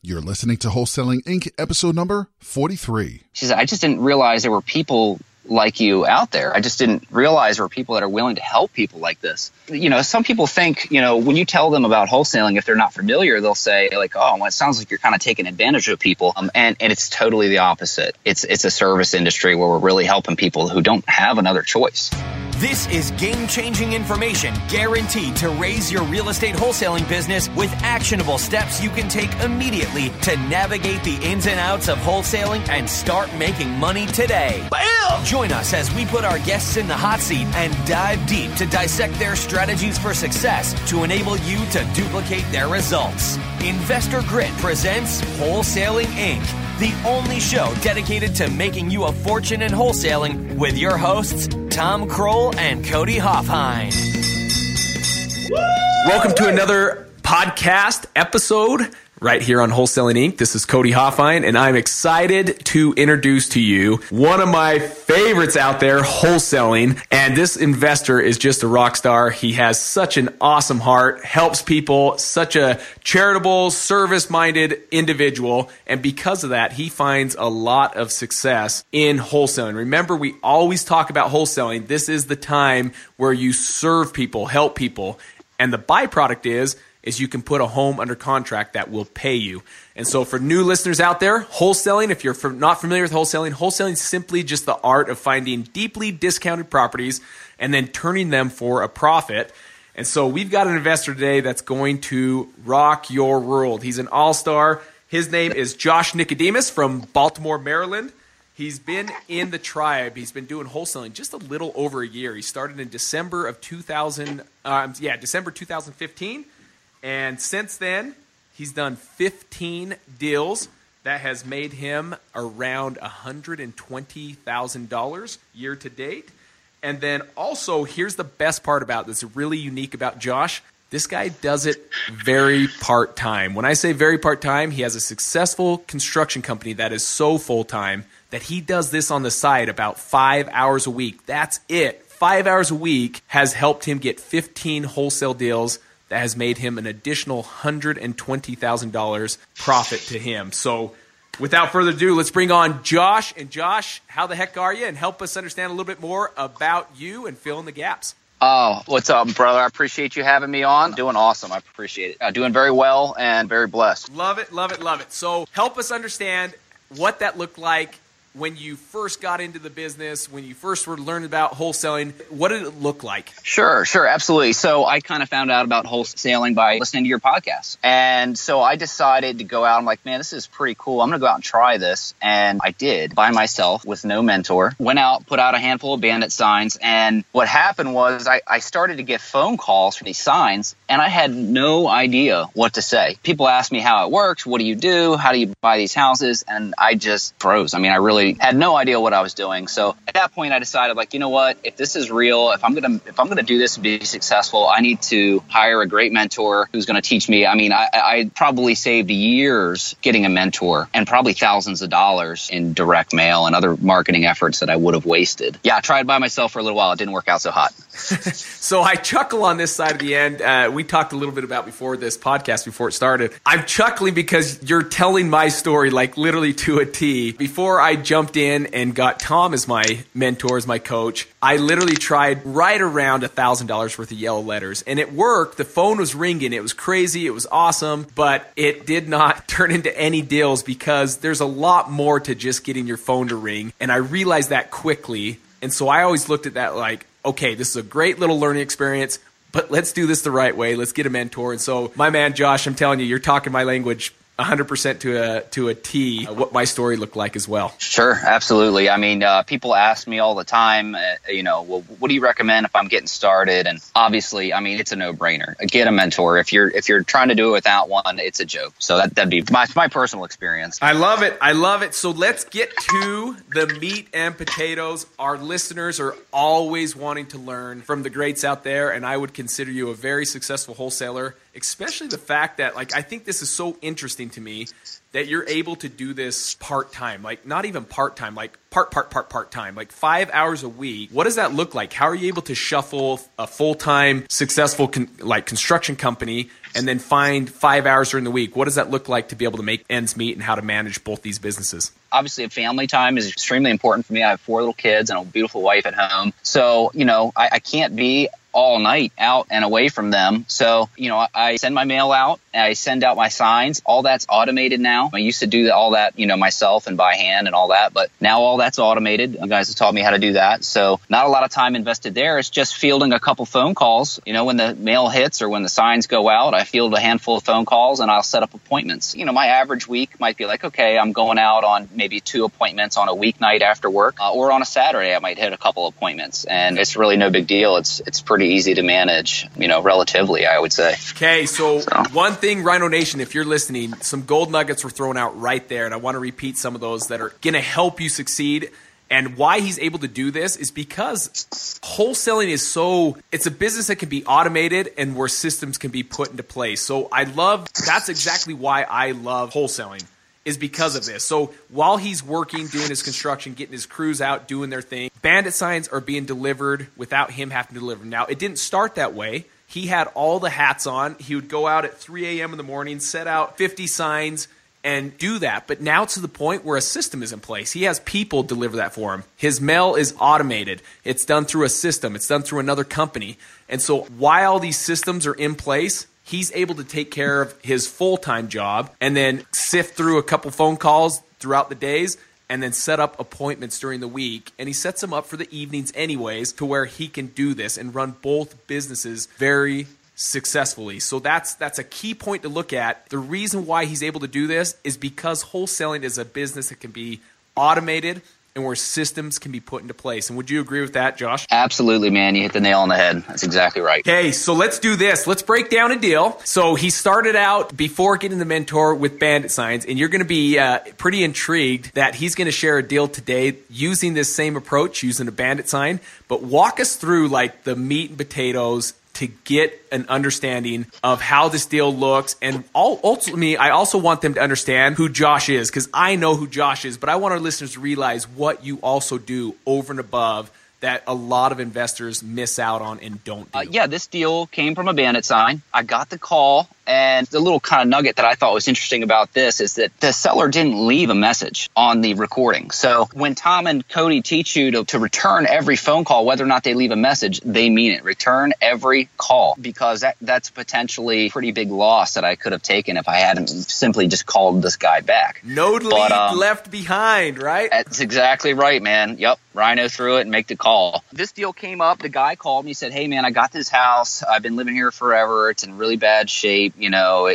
You're listening to Wholesaling Inc., episode number 43. She said, I just didn't realize there were people like you out there. I just didn't realize there were people that are willing to help people like this. You know, some people think, you know, when you tell them about wholesaling, if they're not familiar, they'll say like, "Oh, well, it sounds like you're kind of taking advantage of people," um, and and it's totally the opposite. It's it's a service industry where we're really helping people who don't have another choice. This is game changing information guaranteed to raise your real estate wholesaling business with actionable steps you can take immediately to navigate the ins and outs of wholesaling and start making money today. Bam! Join us as we put our guests in the hot seat and dive deep to dissect their strategies for success to enable you to duplicate their results. Investor Grit presents Wholesaling Inc the only show dedicated to making you a fortune in wholesaling with your hosts, Tom Krol and Cody Hofhine. Welcome to another podcast episode right here on Wholesaling Inc. This is Cody Hofhine, and I'm excited to introduce to you one of my favorites out there, wholesaling. And this investor is just a rock star. He has such an awesome heart, helps people, such a charitable, service minded individual. And because of that, he finds a lot of success in wholesaling. Remember, we always talk about wholesaling. This is the time where you serve people, help people. And the byproduct is, is you can put a home under contract that will pay you. And so for new listeners out there, wholesaling, if you're not familiar with wholesaling, wholesaling is simply just the art of finding deeply discounted properties and then turning them for a profit. And so we've got an investor today that's going to rock your world. He's an all-star. His name is Josh Nicodemus from Baltimore, Maryland. He's been in the tribe. He's been doing wholesaling just a little over a year. He started in December of 2000, um, yeah, December 2015 and since then, he's done 15 deals. That has made him around $120,000 year to date. And then also, here's the best part about this really unique about Josh. This guy does it very part time. When I say very part time, he has a successful construction company that is so full time that he does this on the side about five hours a week. That's it. Five hours a week has helped him get 15 wholesale deals that has made him an additional $120,000 profit to him. So, without further ado, let's bring on Josh. And Josh, how the heck are you? And help us understand a little bit more about you and fill in the gaps. Oh, what's up, brother? I appreciate you having me on. Doing awesome. I appreciate it. Uh, doing very well and very blessed. Love it, love it, love it. So, help us understand what that looked like when you first got into the business, when you first were learning about wholesaling, what did it look like? Sure, sure, absolutely. So I kind of found out about wholesaling by listening to your podcast. And so I decided to go out. I'm like, man, this is pretty cool. I'm going to go out and try this. And I did by myself with no mentor. Went out, put out a handful of bandit signs. And what happened was I, I started to get phone calls from these signs and I had no idea what to say. People asked me how it works. What do you do? How do you buy these houses? And I just froze. I mean, I really had no idea what I was doing. So at that point, I decided, like, you know what? If this is real, if I'm gonna if I'm gonna do this and be successful, I need to hire a great mentor who's gonna teach me. I mean, I, I probably saved years getting a mentor and probably thousands of dollars in direct mail and other marketing efforts that I would have wasted. Yeah, I tried by myself for a little while. It didn't work out so hot. so I chuckle on this side of the end. Uh, we talked a little bit about before this podcast before it started. I'm chuckling because you're telling my story like literally to a T. Before I jumped in and got Tom as my mentor, as my coach, I literally tried right around a thousand dollars worth of yellow letters, and it worked. The phone was ringing. It was crazy. It was awesome, but it did not turn into any deals because there's a lot more to just getting your phone to ring. And I realized that quickly. And so I always looked at that like, okay, this is a great little learning experience, but let's do this the right way. Let's get a mentor. And so, my man Josh, I'm telling you, you're talking my language 100% to a to a T uh, what my story looked like as well. Sure, absolutely. I mean, uh, people ask me all the time, uh, you know, well, what do you recommend if I'm getting started? And obviously, I mean, it's a no-brainer. Get a mentor. If you're if you're trying to do it without one, it's a joke. So that that'd be my my personal experience. I love it. I love it. So let's get to the meat and potatoes. Our listeners are always wanting to learn from the greats out there, and I would consider you a very successful wholesaler especially the fact that like I think this is so interesting to me that you're able to do this part time, like not even part time, like part part part part time, like five hours a week. What does that look like? How are you able to shuffle a full time successful con- like construction company and then find five hours during the week? What does that look like to be able to make ends meet and how to manage both these businesses? obviously family time is extremely important for me. I have four little kids and a beautiful wife at home. So, you know, I, I can't be all night out and away from them. So, you know, I send my mail out, I send out my signs. All that's automated now. I used to do all that, you know, myself and by hand and all that, but now all that's automated. You guys have taught me how to do that. So, not a lot of time invested there. It's just fielding a couple phone calls. You know, when the mail hits or when the signs go out, I field a handful of phone calls and I'll set up appointments. You know, my average week might be like, okay, I'm going out on maybe two appointments on a weeknight after work, uh, or on a Saturday I might hit a couple appointments, and it's really no big deal. It's it's pretty easy to manage, you know, relatively, I would say. Okay, so, so. one thing, Rhino Nation, if you're listening, some gold nuggets were thrown out right there, and I want to repeat some of those that are going to help you succeed. And why he's able to do this is because wholesaling is so, it's a business that can be automated and where systems can be put into place. So I love, that's exactly why I love wholesaling is because of this. So while he's working, doing his construction, getting his crews out, doing their thing, bandit signs are being delivered without him having to deliver. Them. Now, it didn't start that way. He had all the hats on. He would go out at 3 a.m. in the morning, set out 50 signs, and do that. But now to the point where a system is in place. He has people deliver that for him. His mail is automated. It's done through a system. It's done through another company. And so while these systems are in place, he's able to take care of his full time job and then sift through a couple phone calls throughout the days and then set up appointments during the week. And he sets them up for the evenings, anyways, to where he can do this and run both businesses very successfully. So that's that's a key point to look at. The reason why he's able to do this is because wholesaling is a business that can be automated and where systems can be put into place. And would you agree with that, Josh? Absolutely, man. You hit the nail on the head. That's exactly right. Okay, so let's do this. Let's break down a deal. So he started out before getting the mentor with bandit signs, and you're going to be uh, pretty intrigued that he's going to share a deal today using this same approach, using a bandit sign. But walk us through like the meat and potatoes to get an understanding of how this deal looks. And ultimately, I also want them to understand who Josh is because I know who Josh is, but I want our listeners to realize what you also do over and above that a lot of investors miss out on and don't do. Uh, yeah, this deal came from a bandit sign. I got the call and the little kind of nugget that I thought was interesting about this is that the seller didn't leave a message on the recording. So when Tom and Cody teach you to, to return every phone call, whether or not they leave a message, they mean it. Return every call because that, that's potentially pretty big loss that I could have taken if I hadn't simply just called this guy back. No lead um, left behind, right? That's exactly right, man. Yep. Rhino through it and make the call. This deal came up. The guy called me, he said, Hey, man, I got this house. I've been living here forever. It's in really bad shape you know,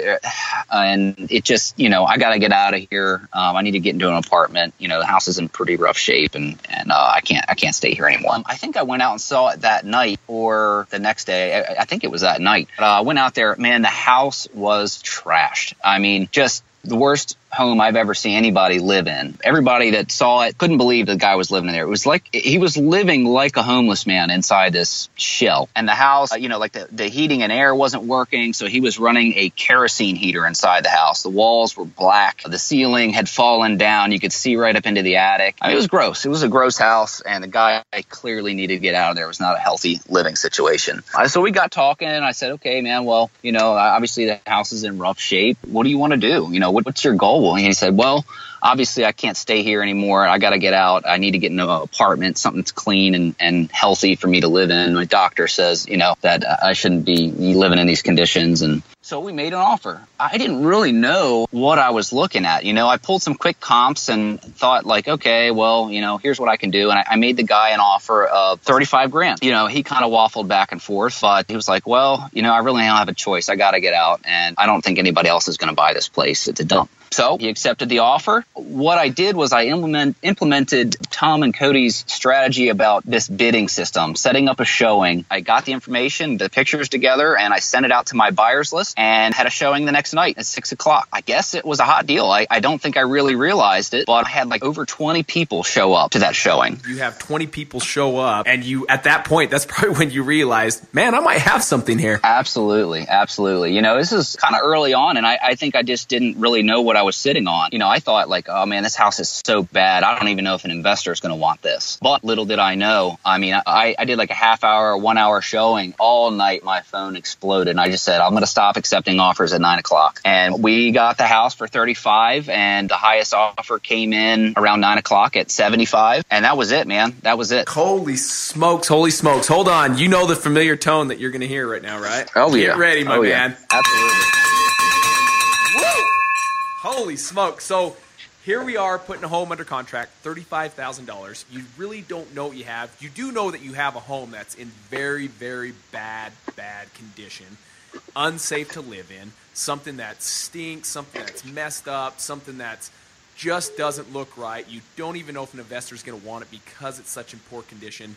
and it just, you know, I got to get out of here. Um, I need to get into an apartment. You know, the house is in pretty rough shape, and and uh, I can't I can't stay here anymore. I think I went out and saw it that night or the next day. I, I think it was that night. Uh, I went out there. Man, the house was trashed. I mean, just the worst home I've ever seen anybody live in. Everybody that saw it couldn't believe the guy was living in there. It was like he was living like a homeless man inside this shell. And the house, you know, like the, the heating and air wasn't working. So he was running a kerosene heater inside the house. The walls were black. The ceiling had fallen down. You could see right up into the attic. I mean, it was gross. It was a gross house. And the guy clearly needed to get out of there. It was not a healthy living situation. So we got talking and I said, okay, man, well, you know, obviously the house is in rough shape. What do you want to do? You know, what, what's your goal? And he said, well, obviously I can't stay here anymore. I got to get out. I need to get an apartment, something that's clean and, and healthy for me to live in. My doctor says, you know, that I shouldn't be living in these conditions. And so we made an offer. I didn't really know what I was looking at. You know, I pulled some quick comps and thought like, okay, well, you know, here's what I can do. And I, I made the guy an offer of 35 grand. You know, he kind of waffled back and forth, but he was like, well, you know, I really don't have a choice. I got to get out and I don't think anybody else is going to buy this place. It's a dump. So he accepted the offer what I did was I implement, implemented Tom and Cody's strategy about this bidding system, setting up a showing. I got the information, the pictures together, and I sent it out to my buyers list and had a showing the next night at six o'clock. I guess it was a hot deal. I, I don't think I really realized it, but I had like over 20 people show up to that showing. You have 20 people show up, and you, at that point, that's probably when you realized, man, I might have something here. Absolutely. Absolutely. You know, this is kind of early on, and I, I think I just didn't really know what I was sitting on. You know, I thought like, oh man, this house is so bad. I don't even know if an investor is going to want this. But little did I know. I mean, I, I did like a half hour, one hour showing all night. My phone exploded, and I just said, I'm going to stop accepting offers at nine o'clock. And we got the house for 35, and the highest offer came in around nine o'clock at 75, and that was it, man. That was it. Holy smokes! Holy smokes! Hold on. You know the familiar tone that you're going to hear right now, right? Oh Get yeah. ready, my oh, man. Yeah. Absolutely. Woo! Holy smokes! So here we are putting a home under contract, thirty-five thousand dollars. You really don't know what you have. You do know that you have a home that's in very, very bad, bad condition, unsafe to live in, something that stinks, something that's messed up, something that's just doesn't look right. You don't even know if an investor is going to want it because it's such in poor condition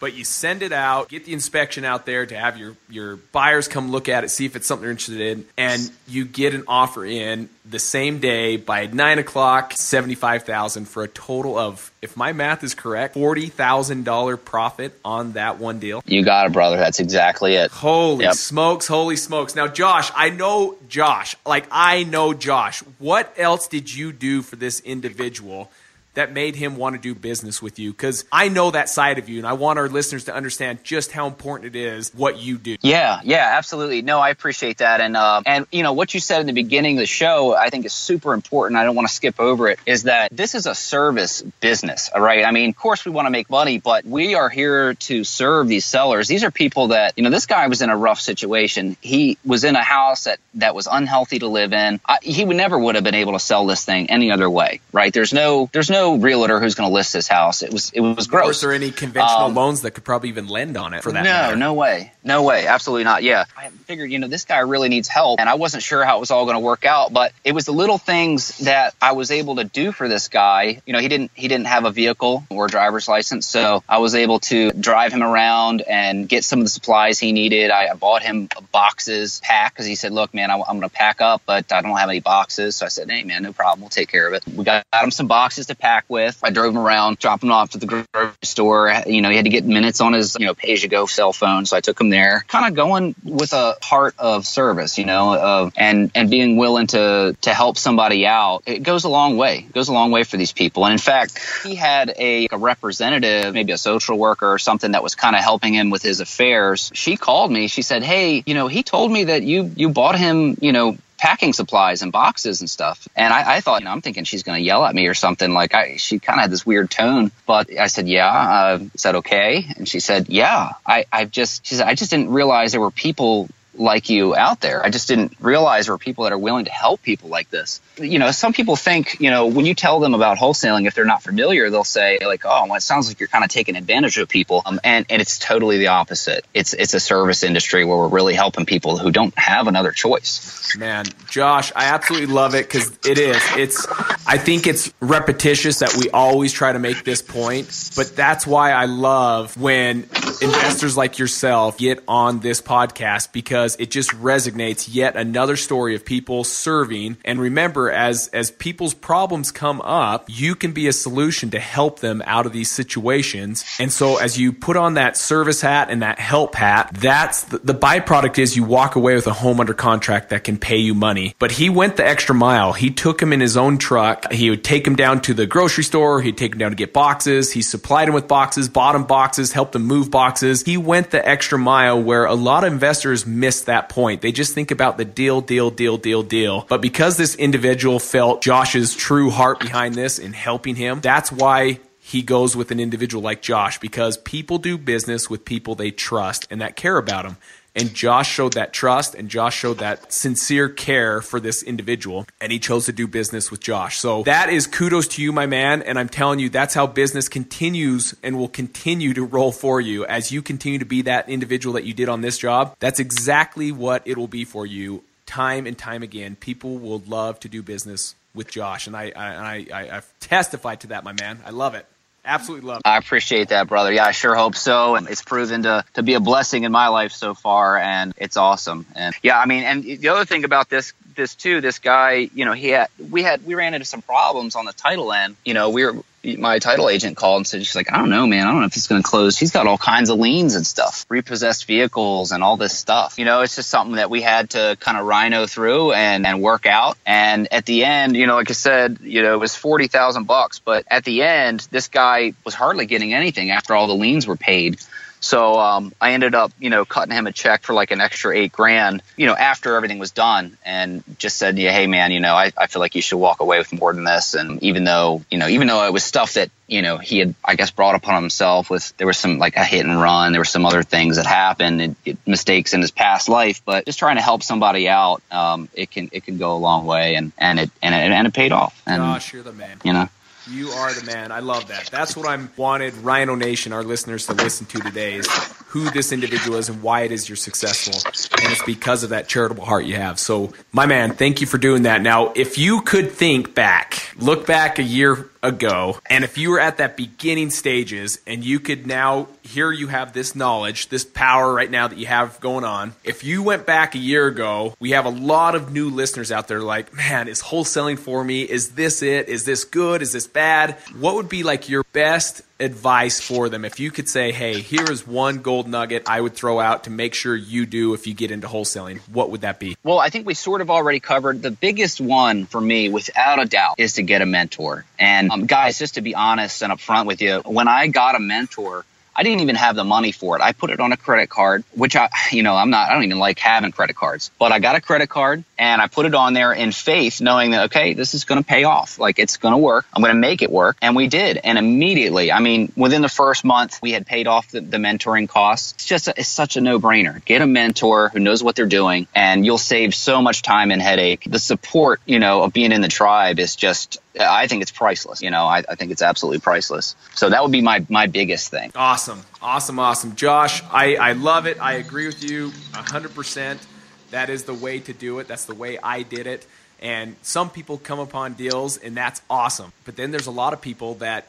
but you send it out, get the inspection out there to have your, your buyers come look at it, see if it's something they're interested in, and you get an offer in the same day by nine o'clock, seventy-five thousand for a total of, if my math is correct, forty thousand dollar profit on that one deal. You got it, brother. That's exactly it. Holy Yep. smokes, holy smokes. Now, Josh, I know Josh. Like, I know Josh. What else did you do for this individual that made him want to do business with you? Because I know that side of you, and I want our listeners to understand just how important it is what you do. Yeah, yeah, absolutely. No, I appreciate that, and uh, and you know what you said in the beginning of the show, I think is super important. I don't want to skip over it. Is that this is a service business, all right? I mean, of course we want to make money, but we are here to serve these sellers. These are people that you know. This guy was in a rough situation. He was in a house that that was unhealthy to live in. I, he would never would have been able to sell this thing any other way, right? There's no there's no realtor who's going to list this house. It was it was gross. is there any conventional Um, loans that could probably even lend on it for that no, matter? no way. No way. Absolutely not. Yeah. I figured, you know, this guy really needs help. And I wasn't sure how it was all going to work out, but it was the little things that I was able to do for this guy. You know, he didn't he didn't have a vehicle or driver's license. So I was able to drive him around and get some of the supplies he needed. I, I bought him boxes pack because he said, look, man, I, am going to pack up, but I don't have any boxes. So I said, hey, man, no problem. We'll take care of it. We got, got him some boxes to pack with. I drove him around, dropped him off to the grocery store. You know, he had to get minutes on his, you know, pay as you go cell phone. So I took him there, kind of going with a heart of service, you know, of, and, and being willing to, to help somebody out. It goes a long way. It goes a long way for these people. And in fact, he had a, a representative, maybe a social worker or something that was kind of helping him with his affairs. She called me. She said, Hey, you know, he told me that you, you bought him, you know, packing supplies and boxes and stuff. And I, I thought, you know, I'm thinking she's going to yell at me or something. Like I, she kind of had this weird tone, but I said, yeah, uh, is that okay? And she said, yeah, I, I just, she said, I just didn't realize there were people like you out there. I just didn't realize there were people that are willing to help people like this. You know, some people think, you know, when you tell them about wholesaling, if they're not familiar, they'll say like, "Oh, well, it sounds like you're kind of taking advantage of people," um, and and it's totally the opposite. It's it's a service industry where we're really helping people who don't have another choice. Man, Josh, I absolutely love it because it is. It's. I think it's repetitious that we always try to make this point, but that's why I love when investors like yourself get on this podcast because it just resonates yet another story of people serving. And remember, as as people's problems come up, you can be a solution to help them out of these situations. And so, as you put on that service hat and that help hat, that's the, the byproduct is you walk away with a home under contract that can pay you money. But he went the extra mile. He took him in his own truck. He would take him down to the grocery store. He'd take him down to get boxes. He supplied him with boxes, bought him boxes, helped him move boxes. He went the extra mile where a lot of investors miss that point. They just think about the deal, deal, deal, deal, deal. But because this individual felt Josh's true heart behind this in helping him, that's why he goes with an individual like Josh because people do business with people they trust and that care about them. And Josh showed that trust and Josh showed that sincere care for this individual and he chose to do business with Josh. So that is kudos to you, my man. And I'm telling you, that's how business continues and will continue to roll for you as you continue to be that individual that you did on this job. That's exactly what it will be for you time and time again, people will love to do business with Josh, and I I, I, I I've testified to that, my man. I love it. Absolutely love it. I appreciate that, brother. Yeah, I sure hope so. And it's proven to, to be a blessing in my life so far, and it's awesome. And yeah, I mean, and the other thing about this this too, this guy, you know, he had we had we ran into some problems on the title end. You know, we were my title agent called and said she's like, I don't know, man, I don't know if it's going to close. He's got all kinds of liens and stuff, repossessed vehicles and all this stuff. You know, it's just something that we had to kind of rhino through and and work out. And at the end, you know, like I said, you know, it was forty thousand bucks, but at the end, this guy was hardly getting anything after all the liens were paid. So um, I ended up, you know, cutting him a check for like an extra eight grand, you know, after everything was done, and just said, yeah, hey man, you know, I, I feel like you should walk away with more than this. And even though, you know, even though it was stuff that you know he had, I guess, brought upon himself with there was some like a hit and run, there were some other things that happened, and it, mistakes in his past life, but just trying to help somebody out, um, it can it can go a long way, and and it and it, and it paid off. And, Gosh, you're the man. You know. You are the man. I love that. That's what I'm wanted Rhino Nation, our listeners, to listen to today is who this individual is and why it is you're successful. And it's because of that charitable heart you have. So, my man, thank you for doing that. Now, if you could think back, look back a year ago, and if you were at that beginning stages and you could now here you have this knowledge, this power right now that you have going on. If you went back a year ago, we have a lot of new listeners out there like, man, is wholesaling for me? Is this it? Is this good? Is this bad? What would be like your best advice for them if you could say, hey, here is one gold nugget I would throw out to make sure you do if you get into wholesaling? What would that be? Well, I think we sort of already covered the biggest one for me, without a doubt, is to get a mentor. And um, guys, just to be honest and upfront with you, when I got a mentor, I didn't even have the money for it. I put it on a credit card, which I, you know, I'm not, I don't even like having credit cards, but I got a credit card and I put it on there in faith, knowing that, okay, this is going to pay off. Like it's going to work. I'm going to make it work. And we did. And immediately, I mean, within the first month, we had paid off the, the mentoring costs. It's just, a, it's such a no brainer. Get a mentor who knows what they're doing and you'll save so much time and headache. The support, you know, of being in the tribe is just, I think it's priceless. You know, I, I, think it's absolutely priceless. So that would be my my biggest thing. Awesome, awesome, awesome, Josh. I I love it. I agree with you hundred percent. That is the way to do it. That's the way I did it. And some people come upon deals, and that's awesome. But then there's a lot of people that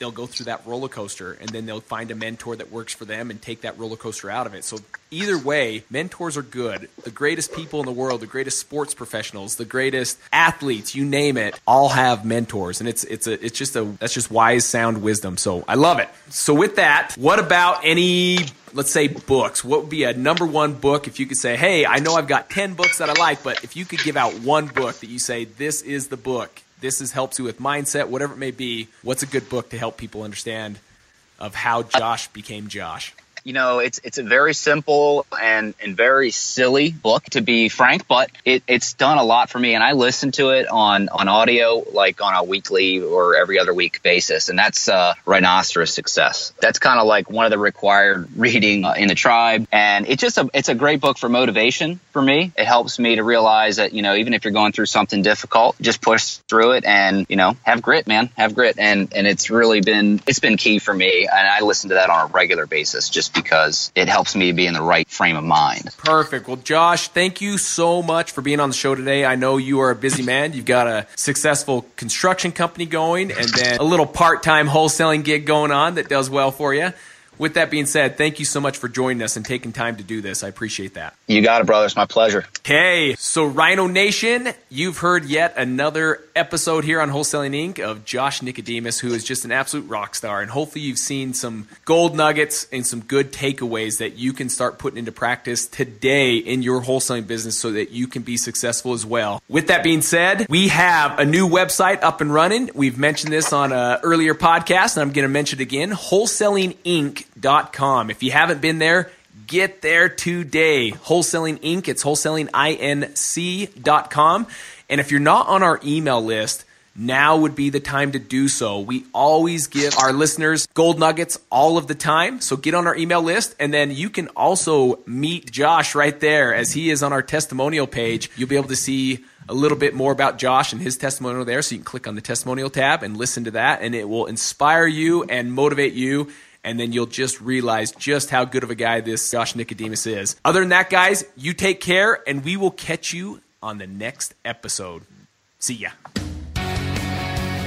they'll go through that roller coaster and then they'll find a mentor that works for them and take that roller coaster out of it. So either way, mentors are good. The greatest people in the world, the greatest sports professionals, the greatest athletes, you name it, all have mentors. And it's it's a it's just a that's just wise sound wisdom. So I love it. So with that, what about any let's say books what would be a number one book if you could say hey i know i've got 10 books that i like but if you could give out one book that you say this is the book this is helps you with mindset, whatever it may be. What's a good book to help people understand of how Josh became Josh? You know, it's it's a very simple and, and very silly book to be frank, but it, it's done a lot for me. And I listen to it on, on audio like on a weekly or every other week basis. And that's uh, Rhinoceros Success. That's kind of like one of the required reading uh, in the tribe. And it's just a it's a great book for motivation for me. It helps me to realize that, you know, even if you're going through something difficult, just push through it and, you know, have grit, man. Have grit. And and it's really been it's been key for me. And I listen to that on a regular basis just because it helps me be in the right frame of mind. Perfect. Well, Josh, thank you so much for being on the show today. I know you are a busy man. You've got a successful construction company going and then a little part time wholesaling gig going on that does well for you with that being said, thank you so much for joining us and taking time to do this. I appreciate that. You got it, brother. It's my pleasure. Okay, so Rhino Nation, you've heard yet another episode here on Wholesaling Inc. of Josh Nicodemus, who is just an absolute rock star. And hopefully, you've seen some gold nuggets and some good takeaways that you can start putting into practice today in your wholesaling business so that you can be successful as well. With that being said, we have a new website up and running. We've mentioned this on an earlier podcast, and I'm going to mention it again wholesalinginc.com. If you haven't been there, get there today. Wholesaling Inc. It's wholesalinginc.com. And if you're not on our email list, now would be the time to do so. We always give our listeners gold nuggets all of the time. So get on our email list and then you can also meet Josh right there as he is on our testimonial page. You'll be able to see a little bit more about Josh and his testimonial there. So you can click on the testimonial tab and listen to that and it will inspire you and motivate you and then you'll just realize just how good of a guy this Josh Nicodemus is. Other than that, guys, you take care, and we will catch you on the next episode. See ya.